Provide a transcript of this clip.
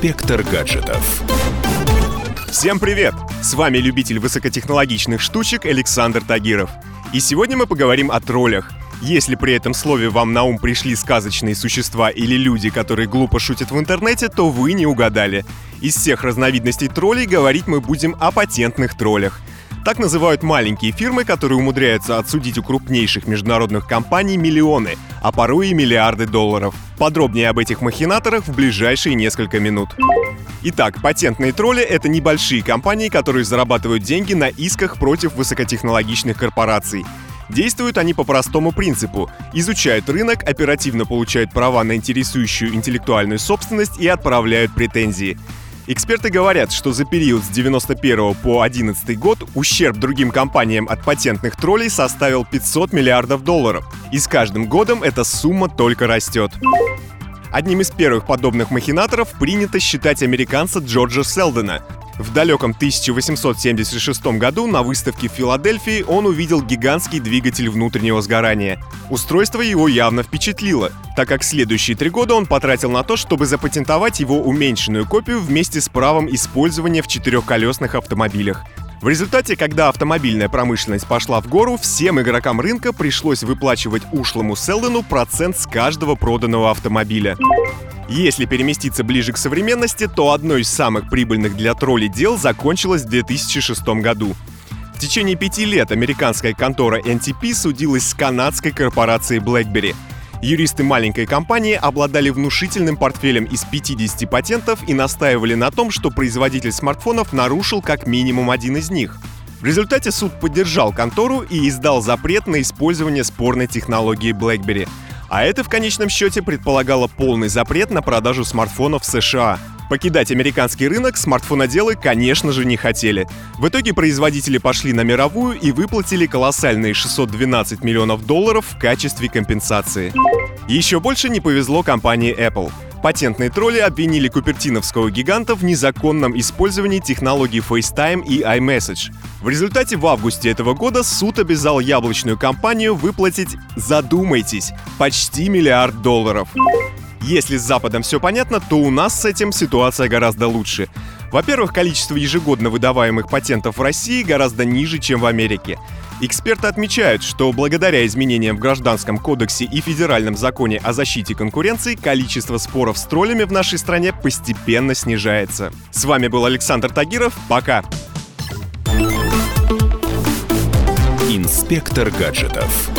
Инспектор гаджетов. Всем привет! С вами любитель высокотехнологичных штучек Александр Тагиров. И сегодня мы поговорим о троллях. Если при этом слове вам на ум пришли сказочные существа или люди, которые глупо шутят в интернете, то вы не угадали. Из всех разновидностей троллей говорить мы будем о патентных троллях. Так называют маленькие фирмы, которые умудряются отсудить у крупнейших международных компаний миллионы, а порой и миллиарды долларов. Подробнее об этих махинаторах в ближайшие несколько минут. Итак, патентные тролли — это небольшие компании, которые зарабатывают деньги на исках против высокотехнологичных корпораций. Действуют они по простому принципу. Изучают рынок, оперативно получают права на интересующую интеллектуальную собственность и отправляют претензии. Эксперты говорят, что за период с 91 по 11 год ущерб другим компаниям от патентных троллей составил 500 миллиардов долларов. И с каждым годом эта сумма только растет. Одним из первых подобных махинаторов принято считать американца Джорджа Селдена. В далеком 1876 году на выставке в Филадельфии он увидел гигантский двигатель внутреннего сгорания. Устройство его явно впечатлило, так как следующие три года он потратил на то, чтобы запатентовать его уменьшенную копию вместе с правом использования в четырехколесных автомобилях. В результате, когда автомобильная промышленность пошла в гору, всем игрокам рынка пришлось выплачивать ушлому Селдену процент с каждого проданного автомобиля. Если переместиться ближе к современности, то одно из самых прибыльных для троллей дел закончилось в 2006 году. В течение пяти лет американская контора NTP судилась с канадской корпорацией BlackBerry – Юристы маленькой компании обладали внушительным портфелем из 50 патентов и настаивали на том, что производитель смартфонов нарушил как минимум один из них. В результате суд поддержал контору и издал запрет на использование спорной технологии BlackBerry. А это в конечном счете предполагало полный запрет на продажу смартфонов в США – Покидать американский рынок смартфоноделы, конечно же, не хотели. В итоге производители пошли на мировую и выплатили колоссальные 612 миллионов долларов в качестве компенсации. Еще больше не повезло компании Apple. Патентные тролли обвинили купертиновского гиганта в незаконном использовании технологий FaceTime и iMessage. В результате в августе этого года суд обязал яблочную компанию выплатить, задумайтесь, почти миллиард долларов. Если с Западом все понятно, то у нас с этим ситуация гораздо лучше. Во-первых, количество ежегодно выдаваемых патентов в России гораздо ниже, чем в Америке. Эксперты отмечают, что благодаря изменениям в Гражданском кодексе и Федеральном законе о защите конкуренции количество споров с троллями в нашей стране постепенно снижается. С вами был Александр Тагиров. Пока! Инспектор гаджетов.